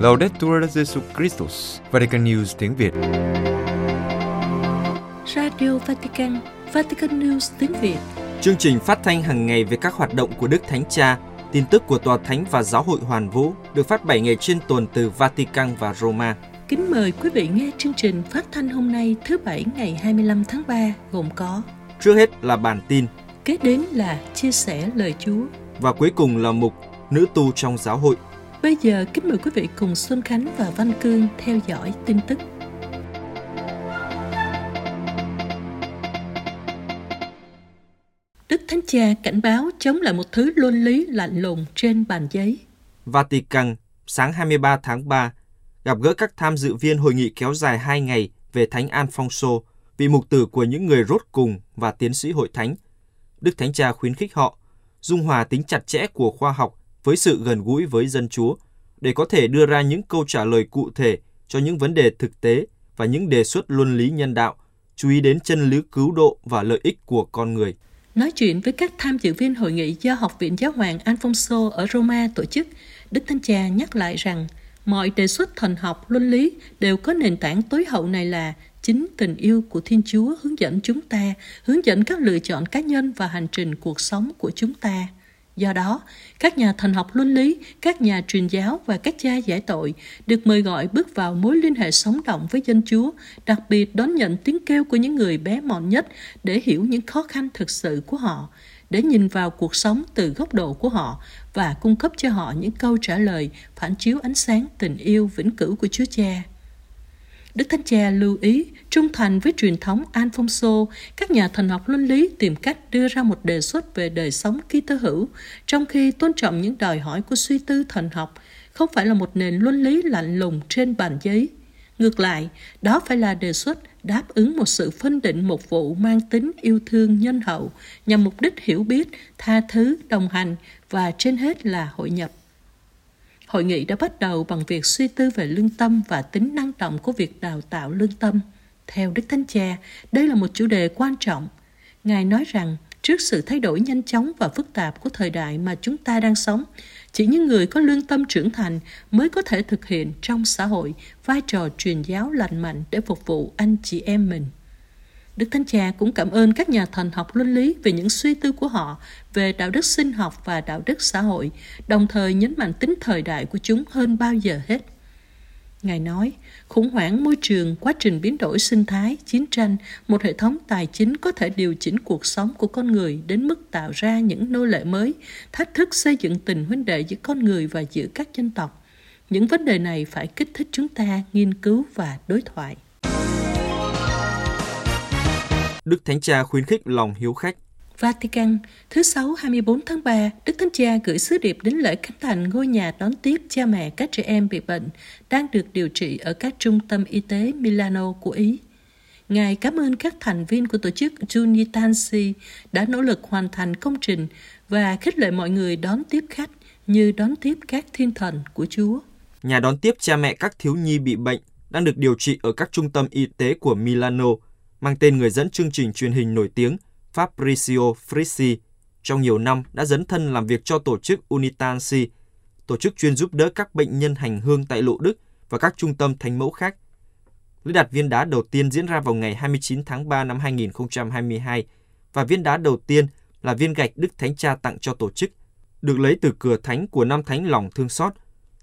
Laudetur Jesu Christus, Vatican News tiếng Việt. Radio Vatican, Vatican News tiếng Việt. Chương trình phát thanh hàng ngày về các hoạt động của Đức Thánh Cha, tin tức của Tòa Thánh và Giáo hội Hoàn Vũ được phát 7 ngày trên tuần từ Vatican và Roma. Kính mời quý vị nghe chương trình phát thanh hôm nay thứ Bảy ngày 25 tháng 3 gồm có Trước hết là bản tin Kế đến là chia sẻ lời Chúa và cuối cùng là mục Nữ tu trong giáo hội. Bây giờ kính mời quý vị cùng Xuân Khánh và Văn Cương theo dõi tin tức. Đức Thánh Cha cảnh báo chống lại một thứ luân lý lạnh lùng trên bàn giấy. Vatican, sáng 23 tháng 3, gặp gỡ các tham dự viên hội nghị kéo dài 2 ngày về Thánh Alfonso, vị mục tử của những người rốt cùng và tiến sĩ hội thánh. Đức Thánh Cha khuyến khích họ dung hòa tính chặt chẽ của khoa học với sự gần gũi với dân Chúa để có thể đưa ra những câu trả lời cụ thể cho những vấn đề thực tế và những đề xuất luân lý nhân đạo, chú ý đến chân lý cứu độ và lợi ích của con người. Nói chuyện với các tham dự viên hội nghị do Học viện Giáo hoàng Alfonso ở Roma tổ chức, Đức Thánh Cha nhắc lại rằng mọi đề xuất thần học luân lý đều có nền tảng tối hậu này là chính tình yêu của Thiên Chúa hướng dẫn chúng ta, hướng dẫn các lựa chọn cá nhân và hành trình cuộc sống của chúng ta. Do đó, các nhà thần học luân lý, các nhà truyền giáo và các cha giải tội được mời gọi bước vào mối liên hệ sống động với dân Chúa, đặc biệt đón nhận tiếng kêu của những người bé mọn nhất để hiểu những khó khăn thực sự của họ, để nhìn vào cuộc sống từ góc độ của họ và cung cấp cho họ những câu trả lời phản chiếu ánh sáng tình yêu vĩnh cửu của Chúa Cha. Đức Thánh Cha lưu ý, trung thành với truyền thống Alfonso, các nhà thần học luân lý tìm cách đưa ra một đề xuất về đời sống ký tơ hữu, trong khi tôn trọng những đòi hỏi của suy tư thần học, không phải là một nền luân lý lạnh lùng trên bàn giấy. Ngược lại, đó phải là đề xuất đáp ứng một sự phân định một vụ mang tính yêu thương nhân hậu nhằm mục đích hiểu biết, tha thứ, đồng hành và trên hết là hội nhập. Hội nghị đã bắt đầu bằng việc suy tư về lương tâm và tính năng động của việc đào tạo lương tâm. Theo Đức Thánh Cha, đây là một chủ đề quan trọng. Ngài nói rằng, trước sự thay đổi nhanh chóng và phức tạp của thời đại mà chúng ta đang sống, chỉ những người có lương tâm trưởng thành mới có thể thực hiện trong xã hội vai trò truyền giáo lành mạnh để phục vụ anh chị em mình. Đức Thánh Cha cũng cảm ơn các nhà thần học luân lý về những suy tư của họ về đạo đức sinh học và đạo đức xã hội, đồng thời nhấn mạnh tính thời đại của chúng hơn bao giờ hết. Ngài nói, khủng hoảng môi trường, quá trình biến đổi sinh thái, chiến tranh, một hệ thống tài chính có thể điều chỉnh cuộc sống của con người đến mức tạo ra những nô lệ mới, thách thức xây dựng tình huynh đệ giữa con người và giữa các dân tộc. Những vấn đề này phải kích thích chúng ta nghiên cứu và đối thoại. Đức Thánh Cha khuyến khích lòng hiếu khách. Vatican, thứ Sáu 24 tháng 3, Đức Thánh Cha gửi sứ điệp đến lễ khánh thành ngôi nhà đón tiếp cha mẹ các trẻ em bị bệnh đang được điều trị ở các trung tâm y tế Milano của Ý. Ngài cảm ơn các thành viên của tổ chức Junitansi đã nỗ lực hoàn thành công trình và khích lệ mọi người đón tiếp khách như đón tiếp các thiên thần của Chúa. Nhà đón tiếp cha mẹ các thiếu nhi bị bệnh đang được điều trị ở các trung tâm y tế của Milano – mang tên người dẫn chương trình truyền hình nổi tiếng Fabrizio Frissi, trong nhiều năm đã dấn thân làm việc cho tổ chức Unitansi, tổ chức chuyên giúp đỡ các bệnh nhân hành hương tại Lộ Đức và các trung tâm thánh mẫu khác. Lễ đặt viên đá đầu tiên diễn ra vào ngày 29 tháng 3 năm 2022 và viên đá đầu tiên là viên gạch Đức Thánh Cha tặng cho tổ chức, được lấy từ cửa thánh của năm thánh lòng thương xót.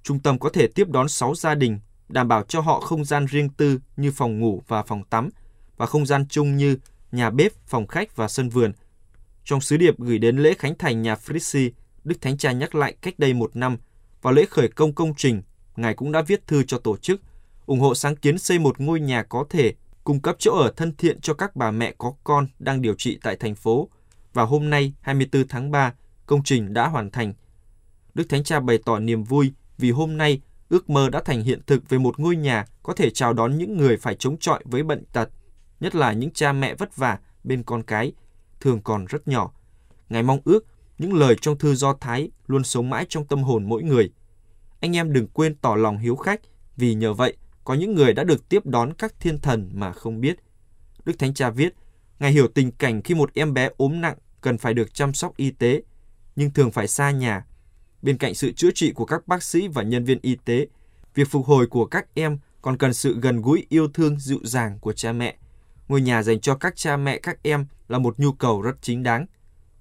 Trung tâm có thể tiếp đón 6 gia đình, đảm bảo cho họ không gian riêng tư như phòng ngủ và phòng tắm – và không gian chung như nhà bếp, phòng khách và sân vườn. Trong sứ điệp gửi đến lễ khánh thành nhà Fritzi, Đức Thánh Cha nhắc lại cách đây một năm, vào lễ khởi công công trình, Ngài cũng đã viết thư cho tổ chức, ủng hộ sáng kiến xây một ngôi nhà có thể cung cấp chỗ ở thân thiện cho các bà mẹ có con đang điều trị tại thành phố. Và hôm nay, 24 tháng 3, công trình đã hoàn thành. Đức Thánh Cha bày tỏ niềm vui vì hôm nay ước mơ đã thành hiện thực về một ngôi nhà có thể chào đón những người phải chống chọi với bệnh tật nhất là những cha mẹ vất vả bên con cái, thường còn rất nhỏ. Ngài mong ước những lời trong thư Do Thái luôn sống mãi trong tâm hồn mỗi người. Anh em đừng quên tỏ lòng hiếu khách, vì nhờ vậy có những người đã được tiếp đón các thiên thần mà không biết. Đức Thánh Cha viết, Ngài hiểu tình cảnh khi một em bé ốm nặng cần phải được chăm sóc y tế. nhưng thường phải xa nhà. Bên cạnh sự chữa trị của các bác sĩ và nhân viên y tế, việc phục hồi của các em còn cần sự gần gũi yêu thương dịu dàng của cha mẹ. Ngôi nhà dành cho các cha mẹ các em là một nhu cầu rất chính đáng.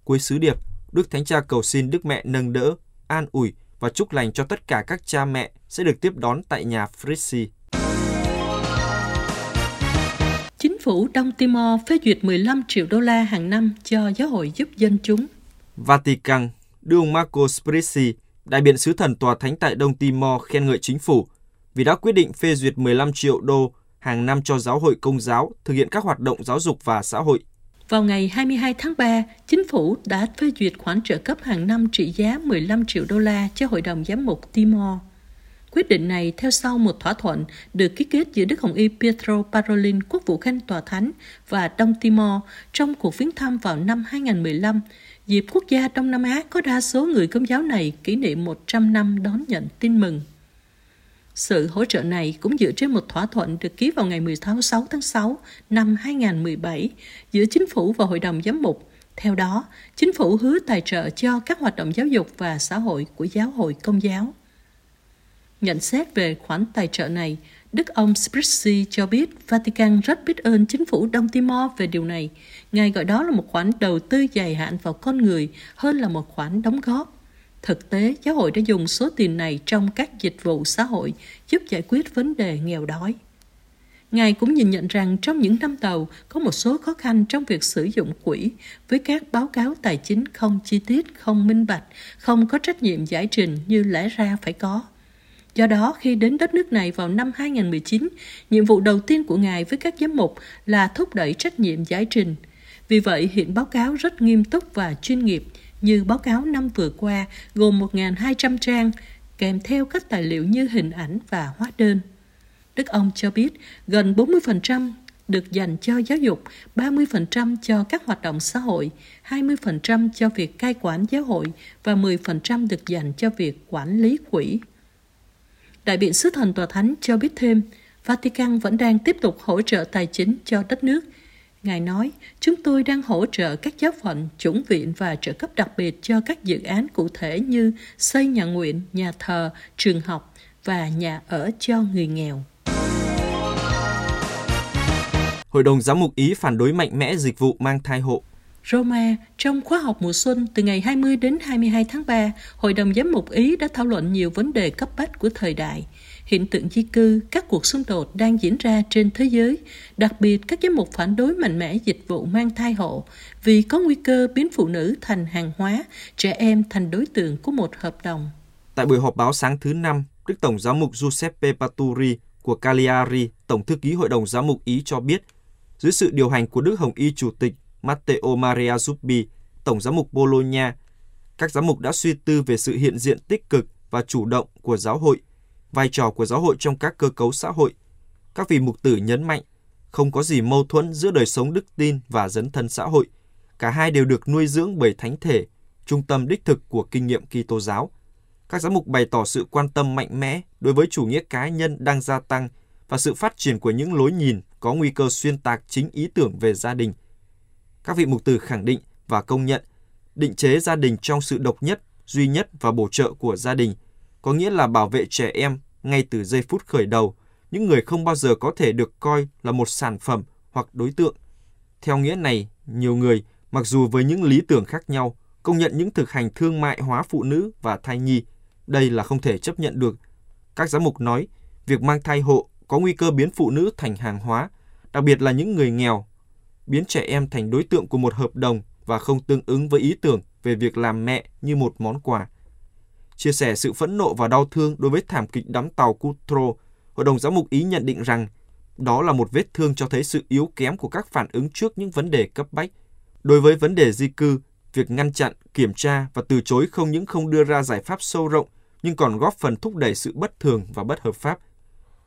Cuối sứ điệp, Đức Thánh Cha cầu xin Đức Mẹ nâng đỡ, an ủi và chúc lành cho tất cả các cha mẹ sẽ được tiếp đón tại nhà Fritzi. Chính phủ Đông Timor phê duyệt 15 triệu đô la hàng năm cho giáo hội giúp dân chúng. Vatican, đưa ông Marco Sprizzi, đại biện sứ thần tòa thánh tại Đông Timor khen ngợi chính phủ vì đã quyết định phê duyệt 15 triệu đô hàng năm cho giáo hội công giáo thực hiện các hoạt động giáo dục và xã hội. Vào ngày 22 tháng 3, chính phủ đã phê duyệt khoản trợ cấp hàng năm trị giá 15 triệu đô la cho Hội đồng Giám mục Timor. Quyết định này theo sau một thỏa thuận được ký kết giữa Đức Hồng Y Pietro Parolin, quốc vụ khanh tòa thánh và Đông Timor trong cuộc viếng thăm vào năm 2015, dịp quốc gia Đông Nam Á có đa số người công giáo này kỷ niệm 100 năm đón nhận tin mừng. Sự hỗ trợ này cũng dựa trên một thỏa thuận được ký vào ngày 16 tháng 6 năm 2017 giữa chính phủ và Hội đồng Giám mục. Theo đó, chính phủ hứa tài trợ cho các hoạt động giáo dục và xã hội của giáo hội công giáo. Nhận xét về khoản tài trợ này, Đức ông Spritzi cho biết Vatican rất biết ơn chính phủ Đông Timor về điều này. Ngài gọi đó là một khoản đầu tư dài hạn vào con người hơn là một khoản đóng góp. Thực tế, giáo hội đã dùng số tiền này trong các dịch vụ xã hội giúp giải quyết vấn đề nghèo đói. Ngài cũng nhìn nhận rằng trong những năm đầu có một số khó khăn trong việc sử dụng quỹ với các báo cáo tài chính không chi tiết, không minh bạch, không có trách nhiệm giải trình như lẽ ra phải có. Do đó, khi đến đất nước này vào năm 2019, nhiệm vụ đầu tiên của Ngài với các giám mục là thúc đẩy trách nhiệm giải trình. Vì vậy, hiện báo cáo rất nghiêm túc và chuyên nghiệp, như báo cáo năm vừa qua gồm 1.200 trang, kèm theo các tài liệu như hình ảnh và hóa đơn. Đức ông cho biết gần 40% được dành cho giáo dục, 30% cho các hoạt động xã hội, 20% cho việc cai quản giáo hội và 10% được dành cho việc quản lý quỹ. Đại biện sứ thần tòa thánh cho biết thêm, Vatican vẫn đang tiếp tục hỗ trợ tài chính cho đất nước. Ngài nói, chúng tôi đang hỗ trợ các giáo phận, chủng viện và trợ cấp đặc biệt cho các dự án cụ thể như xây nhà nguyện, nhà thờ, trường học và nhà ở cho người nghèo. Hội đồng giám mục Ý phản đối mạnh mẽ dịch vụ mang thai hộ. Roma, trong khóa học mùa xuân từ ngày 20 đến 22 tháng 3, Hội đồng Giám mục Ý đã thảo luận nhiều vấn đề cấp bách của thời đại. Hiện tượng di cư, các cuộc xung đột đang diễn ra trên thế giới, đặc biệt các giám mục phản đối mạnh mẽ dịch vụ mang thai hộ vì có nguy cơ biến phụ nữ thành hàng hóa, trẻ em thành đối tượng của một hợp đồng. Tại buổi họp báo sáng thứ năm, Đức Tổng giám mục Giuseppe Paturi của Cagliari, Tổng thư ký Hội đồng giám mục Ý cho biết, dưới sự điều hành của Đức Hồng Y Chủ tịch Matteo Maria Zuppi, Tổng giám mục Bologna, các giám mục đã suy tư về sự hiện diện tích cực và chủ động của giáo hội, vai trò của giáo hội trong các cơ cấu xã hội. Các vị mục tử nhấn mạnh, không có gì mâu thuẫn giữa đời sống đức tin và dấn thân xã hội. Cả hai đều được nuôi dưỡng bởi thánh thể, trung tâm đích thực của kinh nghiệm Kitô giáo. Các giám mục bày tỏ sự quan tâm mạnh mẽ đối với chủ nghĩa cá nhân đang gia tăng và sự phát triển của những lối nhìn có nguy cơ xuyên tạc chính ý tưởng về gia đình – các vị mục tử khẳng định và công nhận định chế gia đình trong sự độc nhất, duy nhất và bổ trợ của gia đình, có nghĩa là bảo vệ trẻ em ngay từ giây phút khởi đầu, những người không bao giờ có thể được coi là một sản phẩm hoặc đối tượng. Theo nghĩa này, nhiều người, mặc dù với những lý tưởng khác nhau, công nhận những thực hành thương mại hóa phụ nữ và thai nhi. Đây là không thể chấp nhận được. Các giám mục nói, việc mang thai hộ có nguy cơ biến phụ nữ thành hàng hóa, đặc biệt là những người nghèo biến trẻ em thành đối tượng của một hợp đồng và không tương ứng với ý tưởng về việc làm mẹ như một món quà. Chia sẻ sự phẫn nộ và đau thương đối với thảm kịch đắm tàu Cutro, Hội đồng Giám mục Ý nhận định rằng đó là một vết thương cho thấy sự yếu kém của các phản ứng trước những vấn đề cấp bách. Đối với vấn đề di cư, việc ngăn chặn, kiểm tra và từ chối không những không đưa ra giải pháp sâu rộng, nhưng còn góp phần thúc đẩy sự bất thường và bất hợp pháp.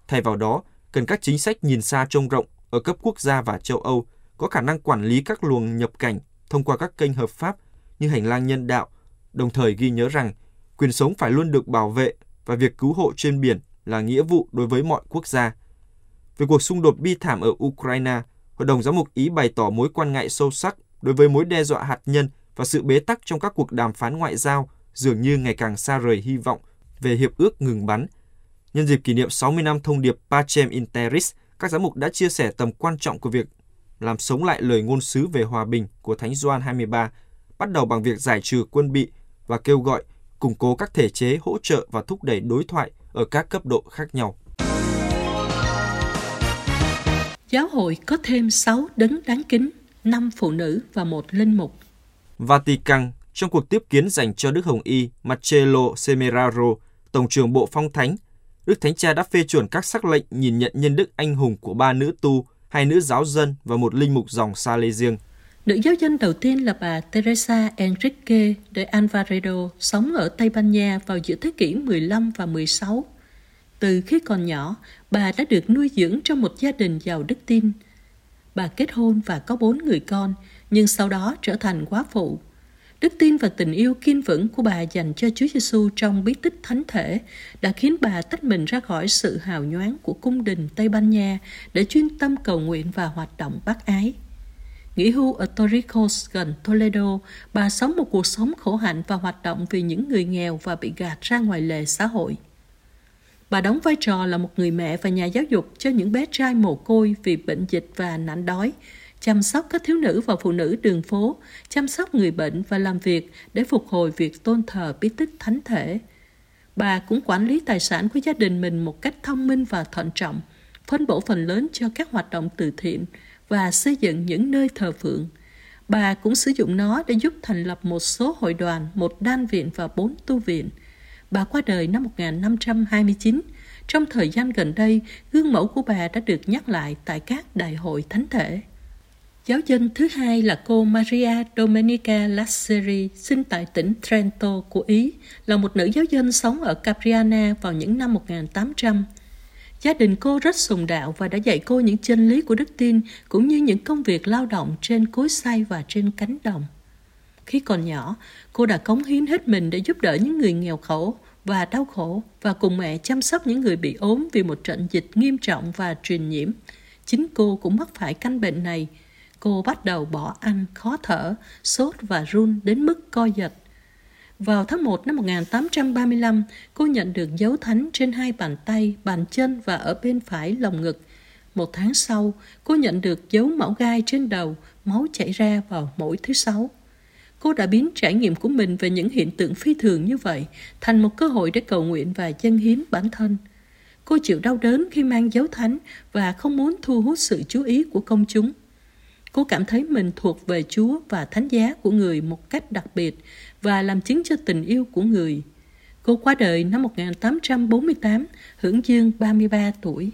Thay vào đó, cần các chính sách nhìn xa trông rộng ở cấp quốc gia và châu Âu – có khả năng quản lý các luồng nhập cảnh thông qua các kênh hợp pháp như hành lang nhân đạo, đồng thời ghi nhớ rằng quyền sống phải luôn được bảo vệ và việc cứu hộ trên biển là nghĩa vụ đối với mọi quốc gia. Về cuộc xung đột bi thảm ở Ukraine, Hội đồng Giám mục Ý bày tỏ mối quan ngại sâu sắc đối với mối đe dọa hạt nhân và sự bế tắc trong các cuộc đàm phán ngoại giao dường như ngày càng xa rời hy vọng về hiệp ước ngừng bắn. Nhân dịp kỷ niệm 60 năm thông điệp Pacem in Terris, các giám mục đã chia sẻ tầm quan trọng của việc làm sống lại lời ngôn sứ về hòa bình của Thánh Gioan 23, bắt đầu bằng việc giải trừ quân bị và kêu gọi củng cố các thể chế hỗ trợ và thúc đẩy đối thoại ở các cấp độ khác nhau. Giáo hội có thêm 6 đấng đáng kính, 5 phụ nữ và một linh mục. Vatican trong cuộc tiếp kiến dành cho Đức Hồng Y Marcello Semeraro, Tổng trưởng Bộ Phong Thánh, Đức Thánh Cha đã phê chuẩn các sắc lệnh nhìn nhận nhân đức anh hùng của ba nữ tu, hai nữ giáo dân và một linh mục dòng Salesian. Nữ giáo dân đầu tiên là bà Teresa Enrique de Alvarado, sống ở Tây Ban Nha vào giữa thế kỷ 15 và 16. Từ khi còn nhỏ, bà đã được nuôi dưỡng trong một gia đình giàu đức tin. Bà kết hôn và có bốn người con, nhưng sau đó trở thành quá phụ. Đức tin và tình yêu kiên vững của bà dành cho Chúa Giêsu trong bí tích thánh thể đã khiến bà tách mình ra khỏi sự hào nhoáng của cung đình Tây Ban Nha để chuyên tâm cầu nguyện và hoạt động bác ái. Nghỉ hưu ở Torrijos gần Toledo, bà sống một cuộc sống khổ hạnh và hoạt động vì những người nghèo và bị gạt ra ngoài lề xã hội. Bà đóng vai trò là một người mẹ và nhà giáo dục cho những bé trai mồ côi vì bệnh dịch và nạn đói, chăm sóc các thiếu nữ và phụ nữ đường phố, chăm sóc người bệnh và làm việc để phục hồi việc tôn thờ bí tích thánh thể. Bà cũng quản lý tài sản của gia đình mình một cách thông minh và thận trọng, phân bổ phần lớn cho các hoạt động từ thiện và xây dựng những nơi thờ phượng. Bà cũng sử dụng nó để giúp thành lập một số hội đoàn, một đan viện và bốn tu viện. Bà qua đời năm 1529. Trong thời gian gần đây, gương mẫu của bà đã được nhắc lại tại các đại hội thánh thể. Giáo dân thứ hai là cô Maria Domenica Lasseri, sinh tại tỉnh Trento của Ý, là một nữ giáo dân sống ở Capriana vào những năm 1800. Gia đình cô rất sùng đạo và đã dạy cô những chân lý của đức tin cũng như những công việc lao động trên cối xay và trên cánh đồng. Khi còn nhỏ, cô đã cống hiến hết mình để giúp đỡ những người nghèo khổ và đau khổ và cùng mẹ chăm sóc những người bị ốm vì một trận dịch nghiêm trọng và truyền nhiễm. Chính cô cũng mắc phải căn bệnh này. Cô bắt đầu bỏ ăn, khó thở, sốt và run đến mức co giật. Vào tháng 1 năm 1835, cô nhận được dấu thánh trên hai bàn tay, bàn chân và ở bên phải lồng ngực. Một tháng sau, cô nhận được dấu mão gai trên đầu, máu chảy ra vào mỗi thứ sáu. Cô đã biến trải nghiệm của mình về những hiện tượng phi thường như vậy thành một cơ hội để cầu nguyện và dân hiến bản thân. Cô chịu đau đớn khi mang dấu thánh và không muốn thu hút sự chú ý của công chúng. Cô cảm thấy mình thuộc về Chúa và thánh giá của người một cách đặc biệt và làm chứng cho tình yêu của người. Cô qua đời năm 1848, hưởng dương 33 tuổi.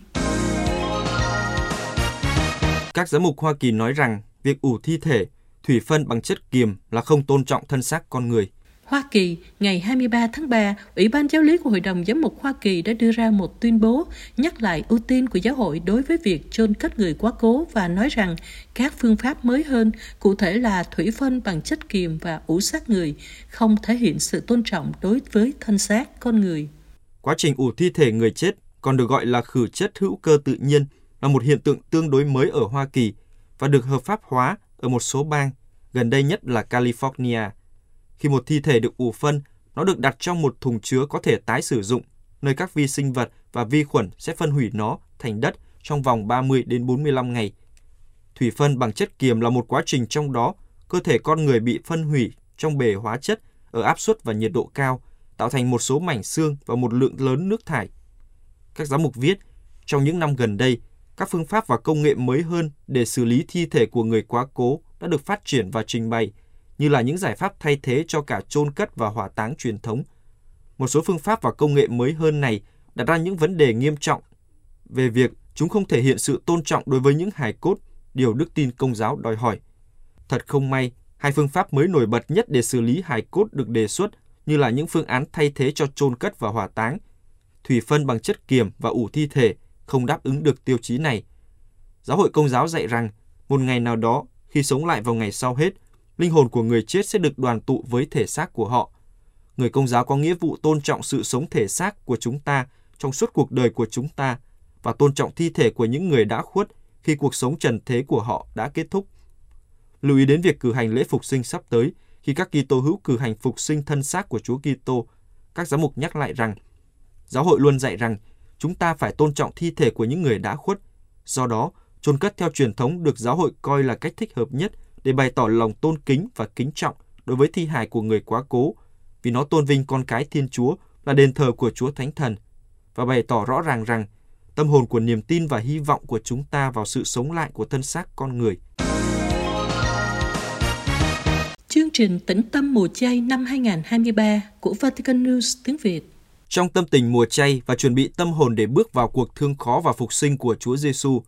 Các giám mục Hoa Kỳ nói rằng việc ủ thi thể, thủy phân bằng chất kiềm là không tôn trọng thân xác con người. Hoa Kỳ, ngày 23 tháng 3, Ủy ban Giáo lý của Hội đồng Giám mục Hoa Kỳ đã đưa ra một tuyên bố nhắc lại ưu tiên của giáo hội đối với việc chôn cất người quá cố và nói rằng các phương pháp mới hơn, cụ thể là thủy phân bằng chất kiềm và ủ xác người, không thể hiện sự tôn trọng đối với thân xác con người. Quá trình ủ thi thể người chết, còn được gọi là khử chất hữu cơ tự nhiên, là một hiện tượng tương đối mới ở Hoa Kỳ và được hợp pháp hóa ở một số bang, gần đây nhất là California. Khi một thi thể được ủ phân, nó được đặt trong một thùng chứa có thể tái sử dụng, nơi các vi sinh vật và vi khuẩn sẽ phân hủy nó thành đất trong vòng 30 đến 45 ngày. Thủy phân bằng chất kiềm là một quá trình trong đó cơ thể con người bị phân hủy trong bề hóa chất ở áp suất và nhiệt độ cao, tạo thành một số mảnh xương và một lượng lớn nước thải. Các giám mục viết, trong những năm gần đây, các phương pháp và công nghệ mới hơn để xử lý thi thể của người quá cố đã được phát triển và trình bày – như là những giải pháp thay thế cho cả chôn cất và hỏa táng truyền thống. Một số phương pháp và công nghệ mới hơn này đặt ra những vấn đề nghiêm trọng về việc chúng không thể hiện sự tôn trọng đối với những hài cốt, điều đức tin công giáo đòi hỏi. Thật không may, hai phương pháp mới nổi bật nhất để xử lý hài cốt được đề xuất như là những phương án thay thế cho chôn cất và hỏa táng. Thủy phân bằng chất kiềm và ủ thi thể không đáp ứng được tiêu chí này. Giáo hội công giáo dạy rằng, một ngày nào đó, khi sống lại vào ngày sau hết, linh hồn của người chết sẽ được đoàn tụ với thể xác của họ. Người công giáo có nghĩa vụ tôn trọng sự sống thể xác của chúng ta trong suốt cuộc đời của chúng ta và tôn trọng thi thể của những người đã khuất khi cuộc sống trần thế của họ đã kết thúc. Lưu ý đến việc cử hành lễ phục sinh sắp tới khi các Kitô hữu cử hành phục sinh thân xác của Chúa Kitô, các giám mục nhắc lại rằng giáo hội luôn dạy rằng chúng ta phải tôn trọng thi thể của những người đã khuất. Do đó, chôn cất theo truyền thống được giáo hội coi là cách thích hợp nhất để bày tỏ lòng tôn kính và kính trọng đối với thi hài của người quá cố, vì nó tôn vinh con cái Thiên Chúa là đền thờ của Chúa Thánh Thần và bày tỏ rõ ràng rằng tâm hồn của niềm tin và hy vọng của chúng ta vào sự sống lại của thân xác con người. Chương trình Tĩnh tâm mùa chay năm 2023 của Vatican News tiếng Việt Trong tâm tình mùa chay và chuẩn bị tâm hồn để bước vào cuộc thương khó và phục sinh của Chúa Giêsu,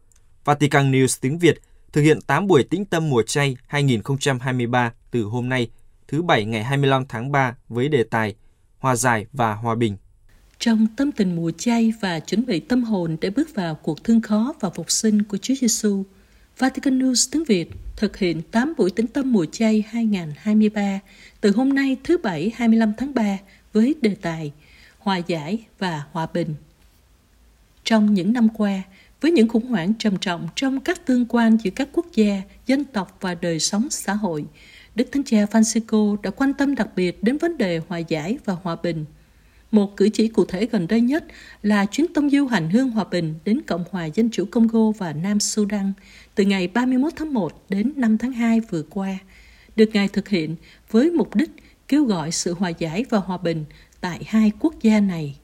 Vatican News tiếng Việt thực hiện 8 buổi tĩnh tâm mùa chay 2023 từ hôm nay, thứ Bảy ngày 25 tháng 3 với đề tài Hòa giải và Hòa bình. Trong tâm tình mùa chay và chuẩn bị tâm hồn để bước vào cuộc thương khó và phục sinh của Chúa Giêsu, Vatican News tiếng Việt thực hiện 8 buổi tĩnh tâm mùa chay 2023 từ hôm nay thứ Bảy 25 tháng 3 với đề tài Hòa giải và Hòa bình. Trong những năm qua, với những khủng hoảng trầm trọng trong các tương quan giữa các quốc gia, dân tộc và đời sống xã hội, Đức Thánh Cha Francisco đã quan tâm đặc biệt đến vấn đề hòa giải và hòa bình. Một cử chỉ cụ thể gần đây nhất là chuyến tông du hành hương hòa bình đến Cộng hòa Dân chủ Congo và Nam Sudan từ ngày 31 tháng 1 đến 5 tháng 2 vừa qua, được Ngài thực hiện với mục đích kêu gọi sự hòa giải và hòa bình tại hai quốc gia này.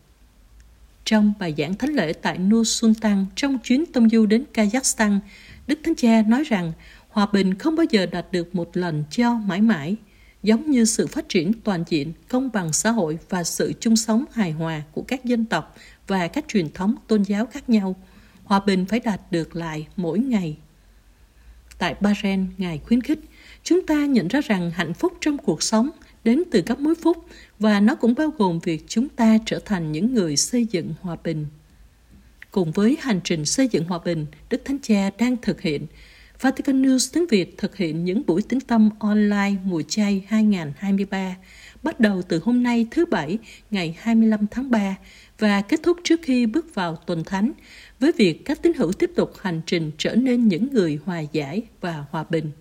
Trong bài giảng thánh lễ tại Nur Sultan trong chuyến tông du đến Kazakhstan, Đức Thánh Cha nói rằng hòa bình không bao giờ đạt được một lần cho mãi mãi, giống như sự phát triển toàn diện, công bằng xã hội và sự chung sống hài hòa của các dân tộc và các truyền thống tôn giáo khác nhau. Hòa bình phải đạt được lại mỗi ngày. Tại Bahrain, Ngài khuyến khích, chúng ta nhận ra rằng hạnh phúc trong cuộc sống đến từ các mối phúc và nó cũng bao gồm việc chúng ta trở thành những người xây dựng hòa bình. Cùng với hành trình xây dựng hòa bình, Đức Thánh Cha đang thực hiện, Vatican News tiếng Việt thực hiện những buổi tính tâm online mùa chay 2023, bắt đầu từ hôm nay thứ Bảy, ngày 25 tháng 3, và kết thúc trước khi bước vào tuần thánh, với việc các tín hữu tiếp tục hành trình trở nên những người hòa giải và hòa bình.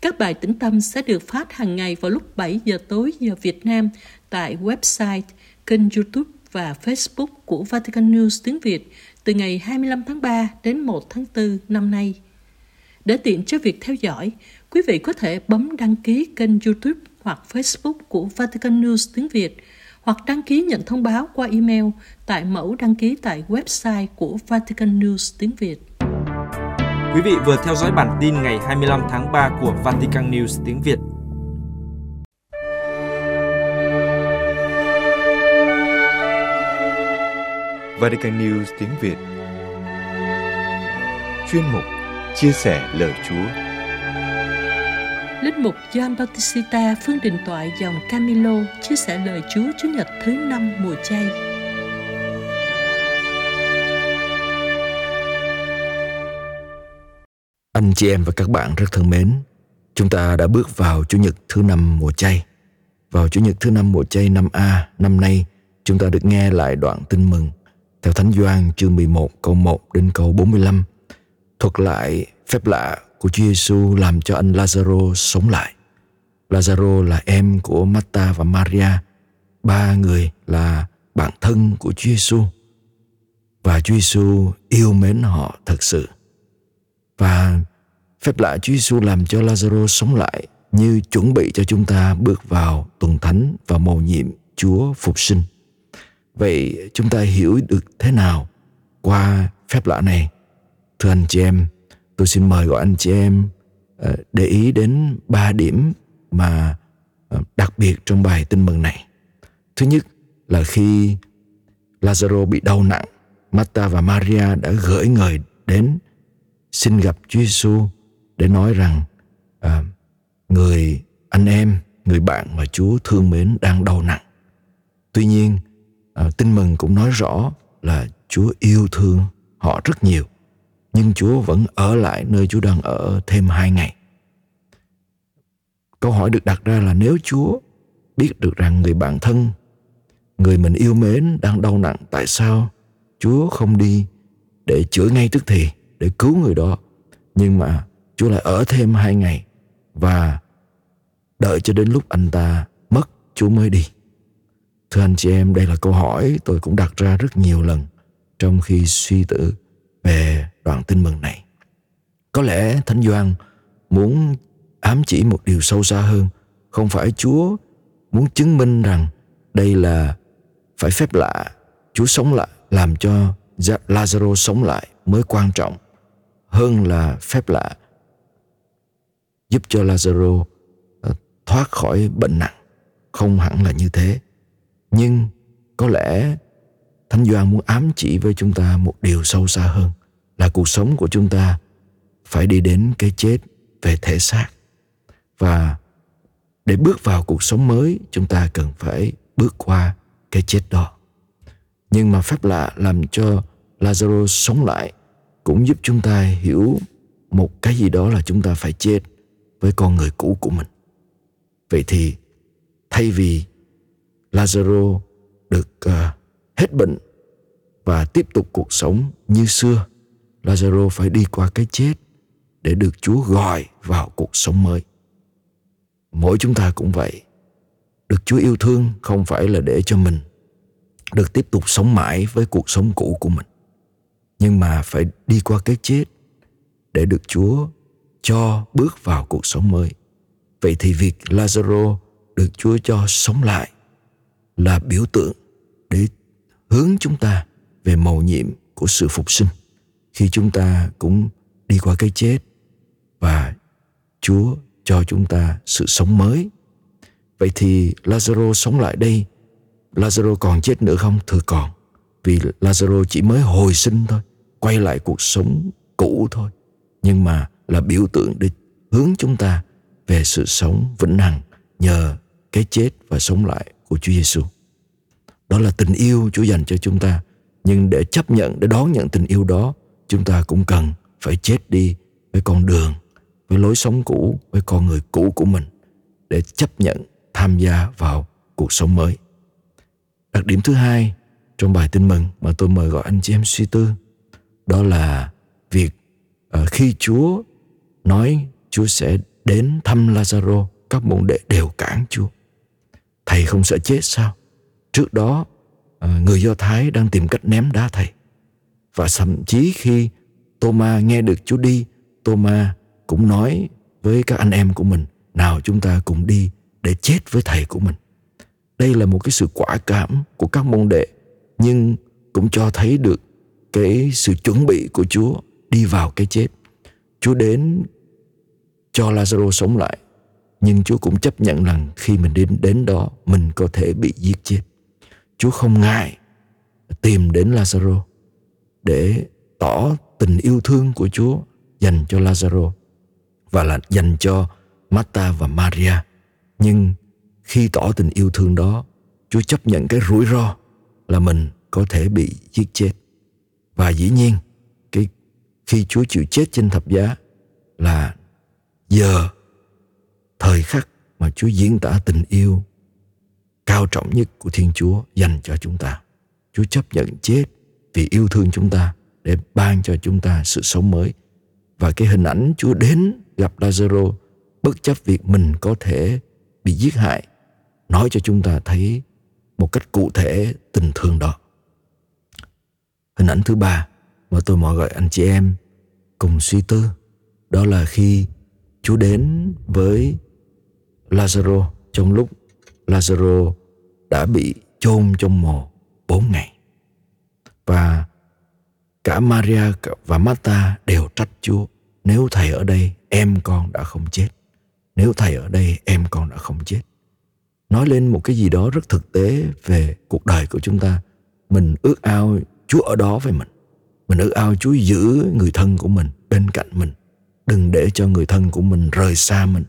Các bài tĩnh tâm sẽ được phát hàng ngày vào lúc 7 giờ tối giờ Việt Nam tại website, kênh YouTube và Facebook của Vatican News tiếng Việt từ ngày 25 tháng 3 đến 1 tháng 4 năm nay. Để tiện cho việc theo dõi, quý vị có thể bấm đăng ký kênh YouTube hoặc Facebook của Vatican News tiếng Việt hoặc đăng ký nhận thông báo qua email tại mẫu đăng ký tại website của Vatican News tiếng Việt. Quý vị vừa theo dõi bản tin ngày 25 tháng 3 của Vatican News tiếng Việt. Vatican News tiếng Việt Chuyên mục Chia sẻ lời Chúa Linh mục John Bautista Phương Đình Toại dòng Camilo chia sẻ lời Chúa Chúa Nhật thứ năm mùa chay. Anh chị em và các bạn rất thân mến, chúng ta đã bước vào Chủ nhật thứ năm mùa chay. Vào Chủ nhật thứ năm mùa chay năm A năm nay, chúng ta được nghe lại đoạn tin mừng theo Thánh Doan chương 11 câu 1 đến câu 45 thuật lại phép lạ của Chúa Giêsu làm cho anh Lazaro sống lại. Lazaro là em của Marta và Maria, ba người là bạn thân của Chúa Giêsu. Và Chúa Giêsu yêu mến họ thật sự. Và phép lạ Chúa Giêsu làm cho Lazaro sống lại như chuẩn bị cho chúng ta bước vào tuần thánh và mầu nhiệm Chúa phục sinh. Vậy chúng ta hiểu được thế nào qua phép lạ này? Thưa anh chị em, tôi xin mời gọi anh chị em ờ, để ý đến ba điểm mà ờ, đặc biệt trong bài tin mừng này. Thứ nhất là khi Lazaro bị đau nặng, Marta và Maria đã gửi người đến xin gặp Chúa Giêsu để nói rằng à, người anh em, người bạn mà Chúa thương mến đang đau nặng. Tuy nhiên, à, tin mừng cũng nói rõ là Chúa yêu thương họ rất nhiều, nhưng Chúa vẫn ở lại nơi Chúa đang ở thêm hai ngày. Câu hỏi được đặt ra là nếu Chúa biết được rằng người bạn thân, người mình yêu mến đang đau nặng, tại sao Chúa không đi để chữa ngay tức thì, để cứu người đó, nhưng mà Chúa lại ở thêm hai ngày và đợi cho đến lúc anh ta mất Chúa mới đi. Thưa anh chị em, đây là câu hỏi tôi cũng đặt ra rất nhiều lần trong khi suy tư về đoạn tin mừng này. Có lẽ Thánh Doan muốn ám chỉ một điều sâu xa hơn, không phải Chúa muốn chứng minh rằng đây là phải phép lạ, Chúa sống lại làm cho Lazaro sống lại mới quan trọng hơn là phép lạ giúp cho Lazaro ờ, thoát khỏi bệnh nặng. Không hẳn là như thế. Nhưng có lẽ Thánh Gioan muốn ám chỉ với chúng ta một điều sâu xa hơn là cuộc sống của chúng ta phải đi đến cái chết về thể xác. Và để bước vào cuộc sống mới, chúng ta cần phải bước qua cái chết đó. Nhưng mà phép lạ làm cho Lazaro sống lại cũng giúp chúng ta hiểu một cái gì đó là chúng ta phải chết với con người cũ của mình. Vậy thì thay vì Lazaro được uh, hết bệnh và tiếp tục cuộc sống như xưa, Lazaro phải đi qua cái chết để được Chúa gọi vào cuộc sống mới. Mỗi chúng ta cũng vậy. Được Chúa yêu thương không phải là để cho mình được tiếp tục sống mãi với cuộc sống cũ của mình. Nhưng mà phải đi qua cái chết để được Chúa cho bước vào cuộc sống mới. Vậy thì việc Lazaro được Chúa cho sống lại là biểu tượng để hướng chúng ta về mầu nhiệm của sự phục sinh khi chúng ta cũng đi qua cái chết và Chúa cho chúng ta sự sống mới. Vậy thì Lazaro sống lại đây, Lazaro còn chết nữa không? Thưa còn, vì Lazaro chỉ mới hồi sinh thôi, quay lại cuộc sống cũ thôi. Nhưng mà là biểu tượng để hướng chúng ta về sự sống vĩnh hằng nhờ cái chết và sống lại của Chúa Giêsu. Đó là tình yêu Chúa dành cho chúng ta. Nhưng để chấp nhận, để đón nhận tình yêu đó, chúng ta cũng cần phải chết đi với con đường, với lối sống cũ, với con người cũ của mình để chấp nhận tham gia vào cuộc sống mới. Đặc điểm thứ hai trong bài tin mừng mà tôi mời gọi anh chị em suy tư đó là việc uh, khi Chúa nói Chúa sẽ đến thăm Lazaro, các môn đệ đều cản Chúa. Thầy không sợ chết sao? Trước đó, uh, người Do Thái đang tìm cách ném đá thầy. Và thậm chí khi Thomas nghe được Chúa đi, Thomas cũng nói với các anh em của mình, nào chúng ta cùng đi để chết với thầy của mình. Đây là một cái sự quả cảm của các môn đệ, nhưng cũng cho thấy được cái sự chuẩn bị của Chúa đi vào cái chết. Chúa đến cho Lazaro sống lại nhưng Chúa cũng chấp nhận rằng khi mình đến đến đó mình có thể bị giết chết. Chúa không ngại tìm đến Lazaro để tỏ tình yêu thương của Chúa dành cho Lazaro và là dành cho Martha và Maria. Nhưng khi tỏ tình yêu thương đó, Chúa chấp nhận cái rủi ro là mình có thể bị giết chết. Và dĩ nhiên, cái khi Chúa chịu chết trên thập giá là giờ thời khắc mà Chúa diễn tả tình yêu cao trọng nhất của Thiên Chúa dành cho chúng ta. Chúa chấp nhận chết vì yêu thương chúng ta để ban cho chúng ta sự sống mới. Và cái hình ảnh Chúa đến gặp Lazaro bất chấp việc mình có thể bị giết hại nói cho chúng ta thấy một cách cụ thể tình thương đó. Hình ảnh thứ ba mà tôi mời gọi anh chị em cùng suy tư đó là khi Chúa đến với Lazaro trong lúc Lazaro đã bị chôn trong mồ bốn ngày. Và cả Maria và Martha đều trách Chúa. Nếu thầy ở đây, em con đã không chết. Nếu thầy ở đây, em con đã không chết. Nói lên một cái gì đó rất thực tế về cuộc đời của chúng ta. Mình ước ao Chúa ở đó với mình. Mình ước ao Chúa giữ người thân của mình bên cạnh mình đừng để cho người thân của mình rời xa mình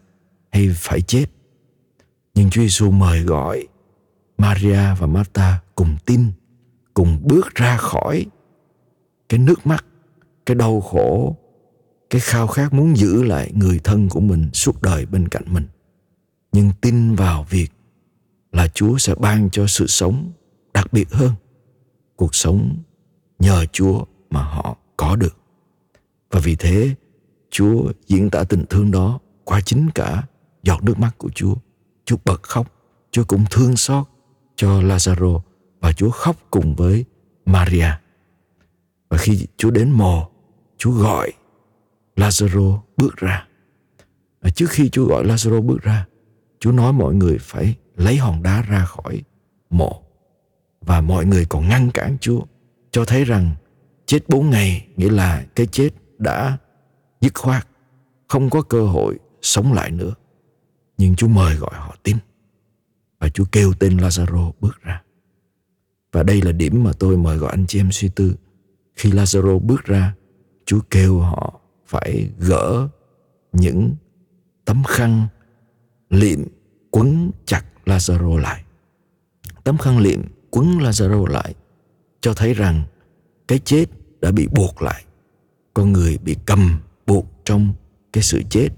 hay phải chết. Nhưng Chúa Giêsu mời gọi Maria và Martha cùng tin, cùng bước ra khỏi cái nước mắt, cái đau khổ, cái khao khát muốn giữ lại người thân của mình suốt đời bên cạnh mình. Nhưng tin vào việc là Chúa sẽ ban cho sự sống đặc biệt hơn. Cuộc sống nhờ Chúa mà họ có được. Và vì thế Chúa diễn tả tình thương đó qua chính cả giọt nước mắt của Chúa. Chúa bật khóc, Chúa cũng thương xót cho Lazaro và Chúa khóc cùng với Maria. Và khi Chúa đến mồ, Chúa gọi Lazaro bước ra. Và trước khi Chúa gọi Lazaro bước ra, Chúa nói mọi người phải lấy hòn đá ra khỏi mộ. Và mọi người còn ngăn cản Chúa, cho thấy rằng chết bốn ngày nghĩa là cái chết đã dứt khoát, không có cơ hội sống lại nữa. Nhưng Chúa mời gọi họ tin. Và Chúa kêu tên Lazaro bước ra. Và đây là điểm mà tôi mời gọi anh chị em suy tư. Khi Lazaro bước ra, Chúa kêu họ phải gỡ những tấm khăn liệm quấn chặt Lazaro lại. Tấm khăn liệm quấn Lazaro lại cho thấy rằng cái chết đã bị buộc lại. Con người bị cầm buộc trong cái sự chết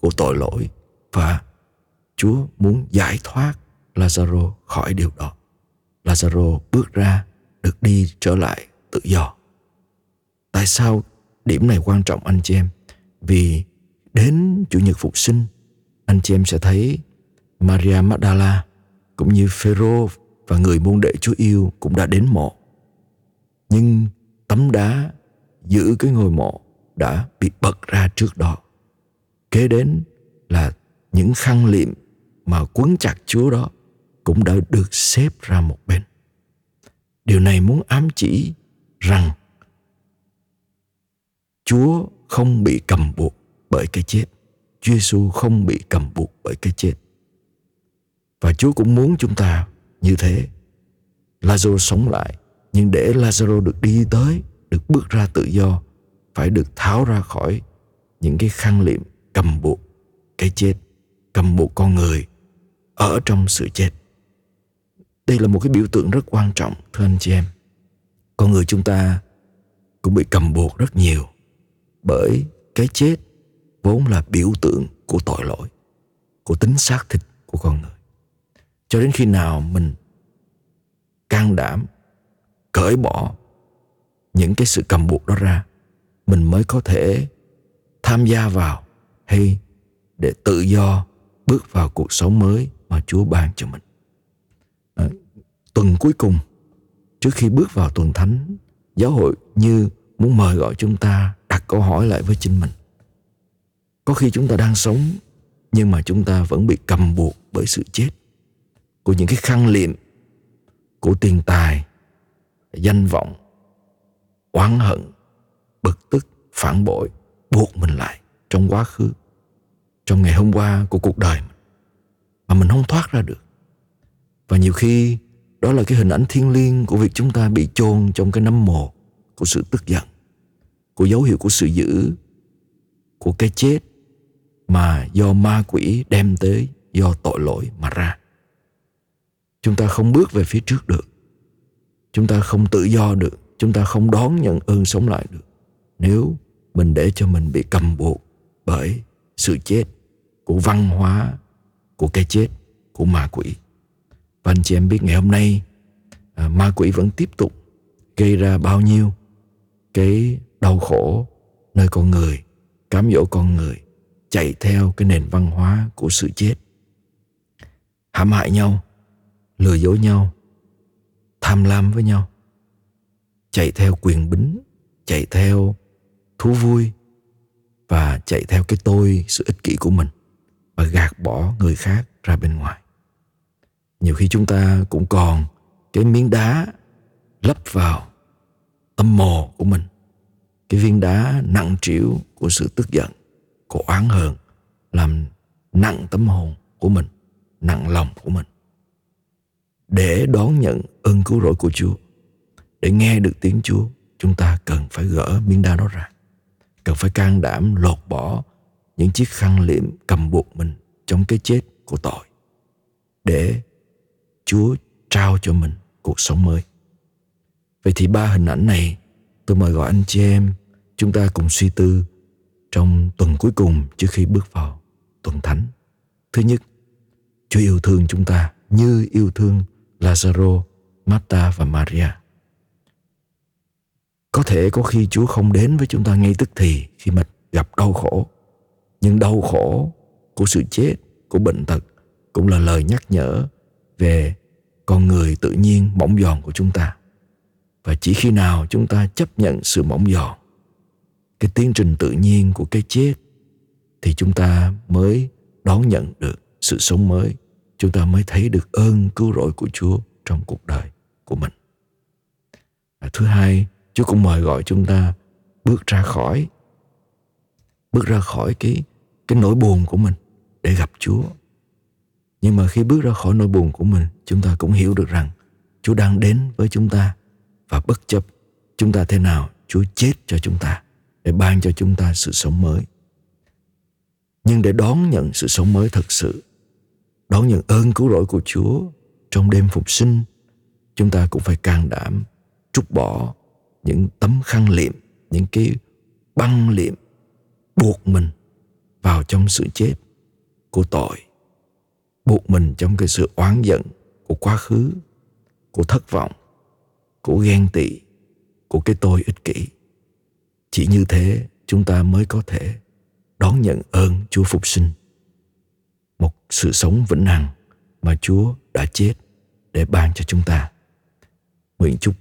của tội lỗi và Chúa muốn giải thoát Lazaro khỏi điều đó. Lazaro bước ra được đi trở lại tự do. Tại sao điểm này quan trọng anh chị em? Vì đến Chủ nhật phục sinh, anh chị em sẽ thấy Maria Magdala cũng như Phêrô và người môn đệ Chúa yêu cũng đã đến mộ. Nhưng tấm đá giữ cái ngôi mộ đã bị bật ra trước đó. Kế đến là những khăn liệm mà quấn chặt Chúa đó cũng đã được xếp ra một bên. Điều này muốn ám chỉ rằng Chúa không bị cầm buộc bởi cái chết. Chúa Giêsu không bị cầm buộc bởi cái chết. Và Chúa cũng muốn chúng ta như thế. Lazarus sống lại, nhưng để Lazaro được đi tới, được bước ra tự do, phải được tháo ra khỏi những cái khăn liệm cầm buộc cái chết, cầm buộc con người ở trong sự chết. Đây là một cái biểu tượng rất quan trọng thưa anh chị em. Con người chúng ta cũng bị cầm buộc rất nhiều bởi cái chết vốn là biểu tượng của tội lỗi, của tính xác thịt của con người. Cho đến khi nào mình can đảm cởi bỏ những cái sự cầm buộc đó ra, mình mới có thể tham gia vào hay để tự do bước vào cuộc sống mới mà Chúa ban cho mình. À, tuần cuối cùng trước khi bước vào tuần thánh, giáo hội như muốn mời gọi chúng ta đặt câu hỏi lại với chính mình. Có khi chúng ta đang sống nhưng mà chúng ta vẫn bị cầm buộc bởi sự chết của những cái khăn liệm của tiền tài, danh vọng, oán hận, bực tức, phản bội buộc mình lại trong quá khứ, trong ngày hôm qua của cuộc đời mình mà mình không thoát ra được. Và nhiều khi đó là cái hình ảnh thiêng liêng của việc chúng ta bị chôn trong cái nấm mồ của sự tức giận, của dấu hiệu của sự dữ, của cái chết mà do ma quỷ đem tới do tội lỗi mà ra. Chúng ta không bước về phía trước được. Chúng ta không tự do được. Chúng ta không đón nhận ơn sống lại được. Nếu mình để cho mình bị cầm buộc bởi sự chết của văn hóa, của cái chết, của ma quỷ. Và anh chị em biết ngày hôm nay à, ma quỷ vẫn tiếp tục gây ra bao nhiêu cái đau khổ nơi con người, cám dỗ con người, chạy theo cái nền văn hóa của sự chết. Hãm hại nhau, lừa dối nhau, tham lam với nhau, chạy theo quyền bính, chạy theo thú vui và chạy theo cái tôi, sự ích kỷ của mình và gạt bỏ người khác ra bên ngoài. Nhiều khi chúng ta cũng còn cái miếng đá lấp vào tâm mồ của mình cái viên đá nặng trĩu của sự tức giận của oán hờn làm nặng tâm hồn của mình nặng lòng của mình để đón nhận ơn cứu rỗi của Chúa để nghe được tiếng Chúa chúng ta cần phải gỡ miếng đa đó ra cần phải can đảm lột bỏ những chiếc khăn liệm cầm buộc mình trong cái chết của tội để Chúa trao cho mình cuộc sống mới. Vậy thì ba hình ảnh này tôi mời gọi anh chị em chúng ta cùng suy tư trong tuần cuối cùng trước khi bước vào tuần thánh. Thứ nhất, Chúa yêu thương chúng ta như yêu thương Lazaro, Marta và Maria. Có thể có khi Chúa không đến với chúng ta ngay tức thì khi mà gặp đau khổ. Nhưng đau khổ của sự chết của bệnh tật cũng là lời nhắc nhở về con người tự nhiên mỏng giòn của chúng ta và chỉ khi nào chúng ta chấp nhận sự mỏng giòn cái tiến trình tự nhiên của cái chết thì chúng ta mới đón nhận được sự sống mới chúng ta mới thấy được ơn cứu rỗi của chúa trong cuộc đời của mình. À, thứ hai chúa cũng mời gọi chúng ta bước ra khỏi bước ra khỏi cái cái nỗi buồn của mình để gặp chúa. Nhưng mà khi bước ra khỏi nỗi buồn của mình chúng ta cũng hiểu được rằng chúa đang đến với chúng ta và bất chấp chúng ta thế nào chúa chết cho chúng ta để ban cho chúng ta sự sống mới. Nhưng để đón nhận sự sống mới thật sự đón nhận ơn cứu rỗi của chúa trong đêm phục sinh, chúng ta cũng phải can đảm trút bỏ những tấm khăn liệm, những cái băng liệm buộc mình vào trong sự chết của tội, buộc mình trong cái sự oán giận của quá khứ, của thất vọng, của ghen tị, của cái tôi ích kỷ. Chỉ như thế chúng ta mới có thể đón nhận ơn chúa phục sinh một sự sống vĩnh hằng mà chúa đã chết để ban cho chúng ta nguyện chúc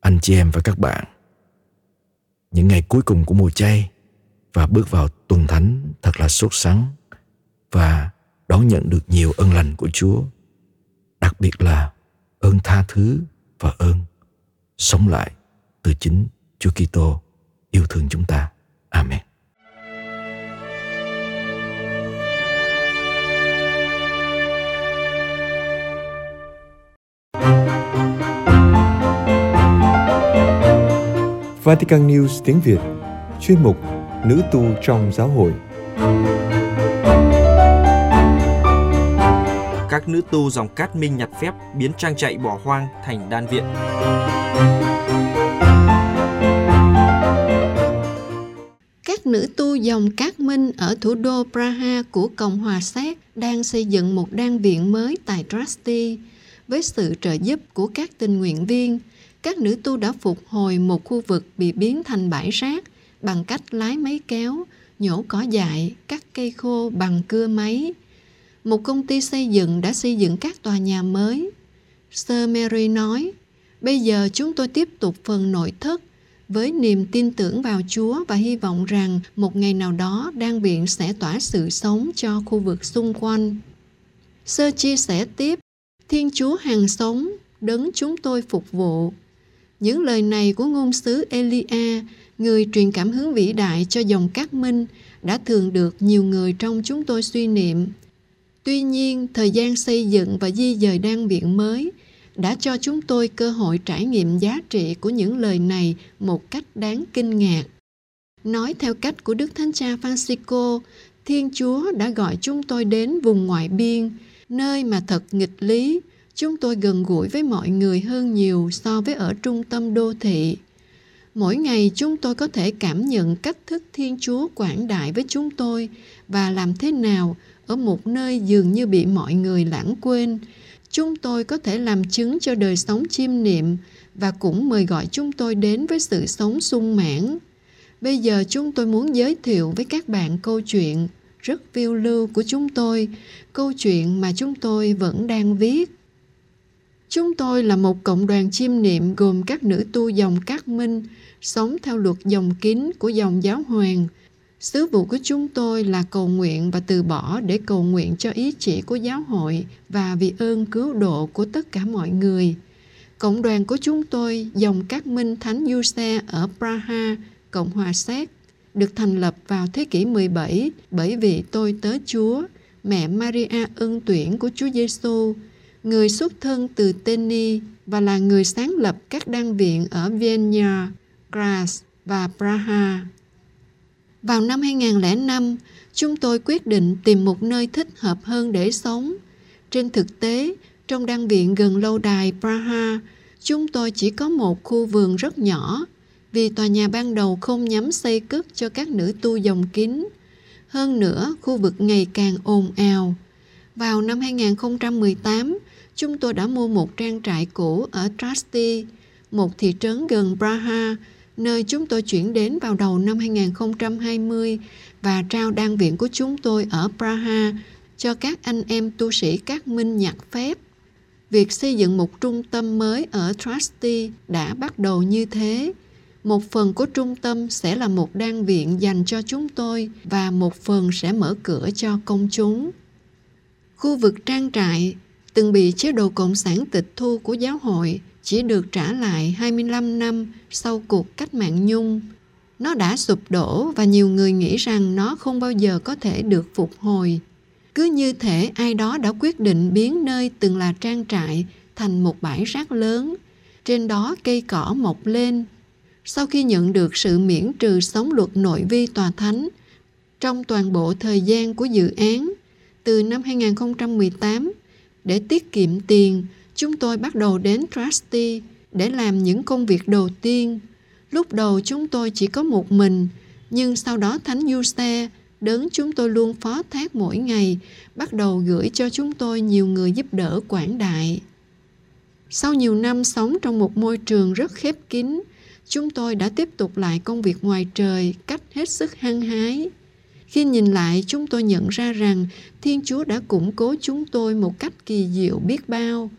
anh chị em và các bạn những ngày cuối cùng của mùa chay và bước vào tuần thánh thật là sốt sắng và đón nhận được nhiều ơn lành của Chúa, đặc biệt là ơn tha thứ và ơn sống lại từ chính Chúa Kitô yêu thương chúng ta. Amen. Vatican News tiếng Việt Chuyên mục Nữ tu trong giáo hội Các nữ tu dòng cát minh nhặt phép biến trang trại bỏ hoang thành đan viện. Các nữ tu dòng Cát Minh ở thủ đô Praha của Cộng hòa Séc đang xây dựng một đan viện mới tại Trasti. Với sự trợ giúp của các tình nguyện viên, các nữ tu đã phục hồi một khu vực bị biến thành bãi rác bằng cách lái máy kéo, nhổ cỏ dại, cắt cây khô bằng cưa máy. Một công ty xây dựng đã xây dựng các tòa nhà mới. Sir Mary nói, bây giờ chúng tôi tiếp tục phần nội thất với niềm tin tưởng vào Chúa và hy vọng rằng một ngày nào đó đan viện sẽ tỏa sự sống cho khu vực xung quanh. Sơ chia sẻ tiếp, Thiên Chúa hàng sống, đấng chúng tôi phục vụ. Những lời này của ngôn sứ Elia, người truyền cảm hứng vĩ đại cho dòng các minh, đã thường được nhiều người trong chúng tôi suy niệm. Tuy nhiên, thời gian xây dựng và di dời đan viện mới đã cho chúng tôi cơ hội trải nghiệm giá trị của những lời này một cách đáng kinh ngạc. Nói theo cách của Đức Thánh Cha Francisco, Thiên Chúa đã gọi chúng tôi đến vùng ngoại biên, nơi mà thật nghịch lý, chúng tôi gần gũi với mọi người hơn nhiều so với ở trung tâm đô thị. Mỗi ngày chúng tôi có thể cảm nhận cách thức Thiên Chúa quảng đại với chúng tôi và làm thế nào ở một nơi dường như bị mọi người lãng quên, chúng tôi có thể làm chứng cho đời sống chiêm niệm và cũng mời gọi chúng tôi đến với sự sống sung mãn. Bây giờ chúng tôi muốn giới thiệu với các bạn câu chuyện rất phiêu lưu của chúng tôi, câu chuyện mà chúng tôi vẫn đang viết. Chúng tôi là một cộng đoàn chiêm niệm gồm các nữ tu dòng Cát Minh, sống theo luật dòng kín của dòng giáo hoàng. Sứ vụ của chúng tôi là cầu nguyện và từ bỏ để cầu nguyện cho ý chỉ của giáo hội và vì ơn cứu độ của tất cả mọi người. Cộng đoàn của chúng tôi, dòng Cát Minh Thánh Du Xe ở Praha, Cộng hòa Séc, được thành lập vào thế kỷ 17 bởi vì tôi tớ Chúa, mẹ Maria ân tuyển của Chúa Giêsu, người xuất thân từ Teni và là người sáng lập các đan viện ở Vienna, Graz và Praha. Vào năm 2005, chúng tôi quyết định tìm một nơi thích hợp hơn để sống. Trên thực tế, trong đan viện gần lâu đài Praha, chúng tôi chỉ có một khu vườn rất nhỏ vì tòa nhà ban đầu không nhắm xây cất cho các nữ tu dòng kín. Hơn nữa, khu vực ngày càng ồn ào. Vào năm 2018, chúng tôi đã mua một trang trại cũ ở Trasti, một thị trấn gần Praha, nơi chúng tôi chuyển đến vào đầu năm 2020 và trao đan viện của chúng tôi ở Praha cho các anh em tu sĩ các minh nhạc phép. Việc xây dựng một trung tâm mới ở Trusty đã bắt đầu như thế. Một phần của trung tâm sẽ là một đan viện dành cho chúng tôi và một phần sẽ mở cửa cho công chúng. Khu vực trang trại từng bị chế độ Cộng sản tịch thu của giáo hội chỉ được trả lại 25 năm sau cuộc cách mạng Nhung. Nó đã sụp đổ và nhiều người nghĩ rằng nó không bao giờ có thể được phục hồi. Cứ như thể ai đó đã quyết định biến nơi từng là trang trại thành một bãi rác lớn. Trên đó cây cỏ mọc lên. Sau khi nhận được sự miễn trừ sống luật nội vi tòa thánh, trong toàn bộ thời gian của dự án, từ năm 2018, để tiết kiệm tiền, chúng tôi bắt đầu đến Trusty để làm những công việc đầu tiên. Lúc đầu chúng tôi chỉ có một mình, nhưng sau đó Thánh Giuse đấng chúng tôi luôn phó thác mỗi ngày, bắt đầu gửi cho chúng tôi nhiều người giúp đỡ quảng đại. Sau nhiều năm sống trong một môi trường rất khép kín, chúng tôi đã tiếp tục lại công việc ngoài trời cách hết sức hăng hái. Khi nhìn lại, chúng tôi nhận ra rằng Thiên Chúa đã củng cố chúng tôi một cách kỳ diệu biết bao.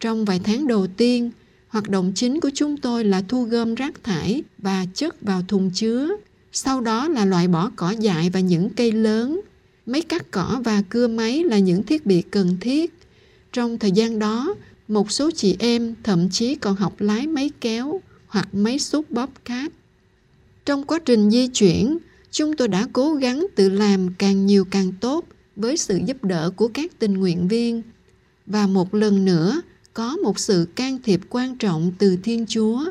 Trong vài tháng đầu tiên, hoạt động chính của chúng tôi là thu gom rác thải và chất vào thùng chứa. Sau đó là loại bỏ cỏ dại và những cây lớn. Máy cắt cỏ và cưa máy là những thiết bị cần thiết. Trong thời gian đó, một số chị em thậm chí còn học lái máy kéo hoặc máy xúc bóp cát. Trong quá trình di chuyển, chúng tôi đã cố gắng tự làm càng nhiều càng tốt với sự giúp đỡ của các tình nguyện viên. Và một lần nữa, có một sự can thiệp quan trọng từ Thiên Chúa.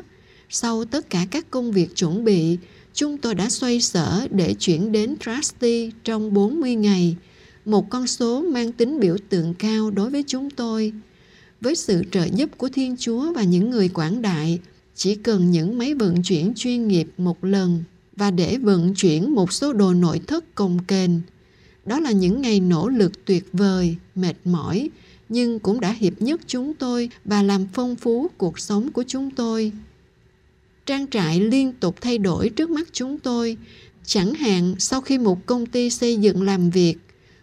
Sau tất cả các công việc chuẩn bị, chúng tôi đã xoay sở để chuyển đến Trusty trong 40 ngày, một con số mang tính biểu tượng cao đối với chúng tôi. Với sự trợ giúp của Thiên Chúa và những người quảng đại, chỉ cần những máy vận chuyển chuyên nghiệp một lần và để vận chuyển một số đồ nội thất công kềnh. Đó là những ngày nỗ lực tuyệt vời, mệt mỏi, nhưng cũng đã hiệp nhất chúng tôi và làm phong phú cuộc sống của chúng tôi. Trang trại liên tục thay đổi trước mắt chúng tôi, chẳng hạn sau khi một công ty xây dựng làm việc,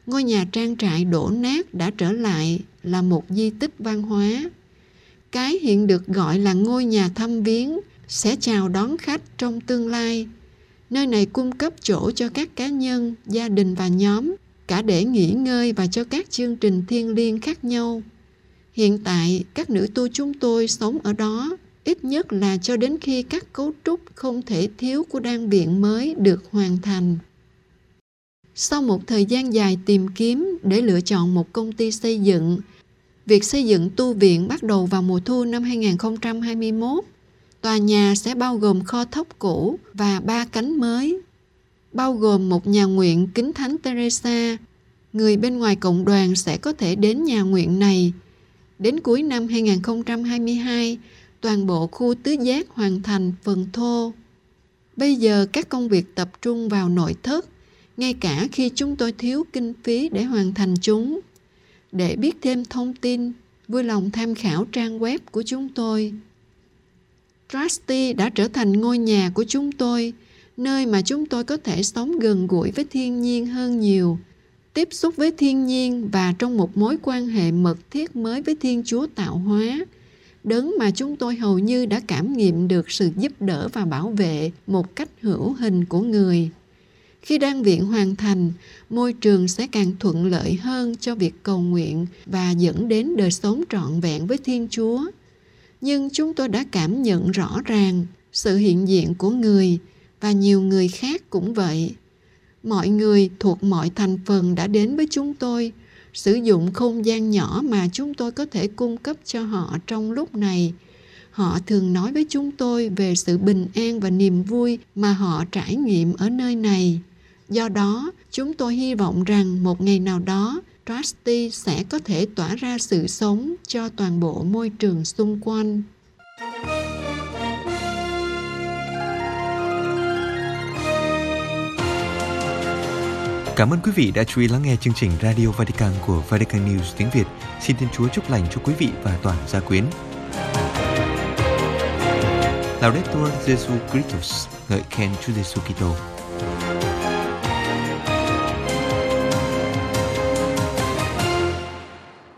ngôi nhà trang trại đổ nát đã trở lại là một di tích văn hóa. Cái hiện được gọi là ngôi nhà thăm viếng sẽ chào đón khách trong tương lai. Nơi này cung cấp chỗ cho các cá nhân, gia đình và nhóm cả để nghỉ ngơi và cho các chương trình thiêng liêng khác nhau. Hiện tại, các nữ tu chúng tôi sống ở đó, ít nhất là cho đến khi các cấu trúc không thể thiếu của đan viện mới được hoàn thành. Sau một thời gian dài tìm kiếm để lựa chọn một công ty xây dựng, việc xây dựng tu viện bắt đầu vào mùa thu năm 2021. Tòa nhà sẽ bao gồm kho thóc cũ và ba cánh mới bao gồm một nhà nguyện kính thánh Teresa. Người bên ngoài cộng đoàn sẽ có thể đến nhà nguyện này. Đến cuối năm 2022, toàn bộ khu tứ giác hoàn thành phần thô. Bây giờ các công việc tập trung vào nội thất, ngay cả khi chúng tôi thiếu kinh phí để hoàn thành chúng. Để biết thêm thông tin, vui lòng tham khảo trang web của chúng tôi. Trusty đã trở thành ngôi nhà của chúng tôi – nơi mà chúng tôi có thể sống gần gũi với thiên nhiên hơn nhiều, tiếp xúc với thiên nhiên và trong một mối quan hệ mật thiết mới với thiên chúa tạo hóa, đấng mà chúng tôi hầu như đã cảm nghiệm được sự giúp đỡ và bảo vệ một cách hữu hình của người. Khi đan viện hoàn thành, môi trường sẽ càng thuận lợi hơn cho việc cầu nguyện và dẫn đến đời sống trọn vẹn với thiên chúa nhưng chúng tôi đã cảm nhận rõ ràng sự hiện diện của người và nhiều người khác cũng vậy. Mọi người thuộc mọi thành phần đã đến với chúng tôi, sử dụng không gian nhỏ mà chúng tôi có thể cung cấp cho họ trong lúc này. Họ thường nói với chúng tôi về sự bình an và niềm vui mà họ trải nghiệm ở nơi này. Do đó, chúng tôi hy vọng rằng một ngày nào đó trusty sẽ có thể tỏa ra sự sống cho toàn bộ môi trường xung quanh Cảm ơn quý vị đã chú ý lắng nghe chương trình Radio Vatican của Vatican News tiếng Việt. Xin Thiên Chúa chúc lành cho quý vị và toàn gia quyến. Laudetur Jesu Christus, ngợi khen Chúa Giêsu Kitô.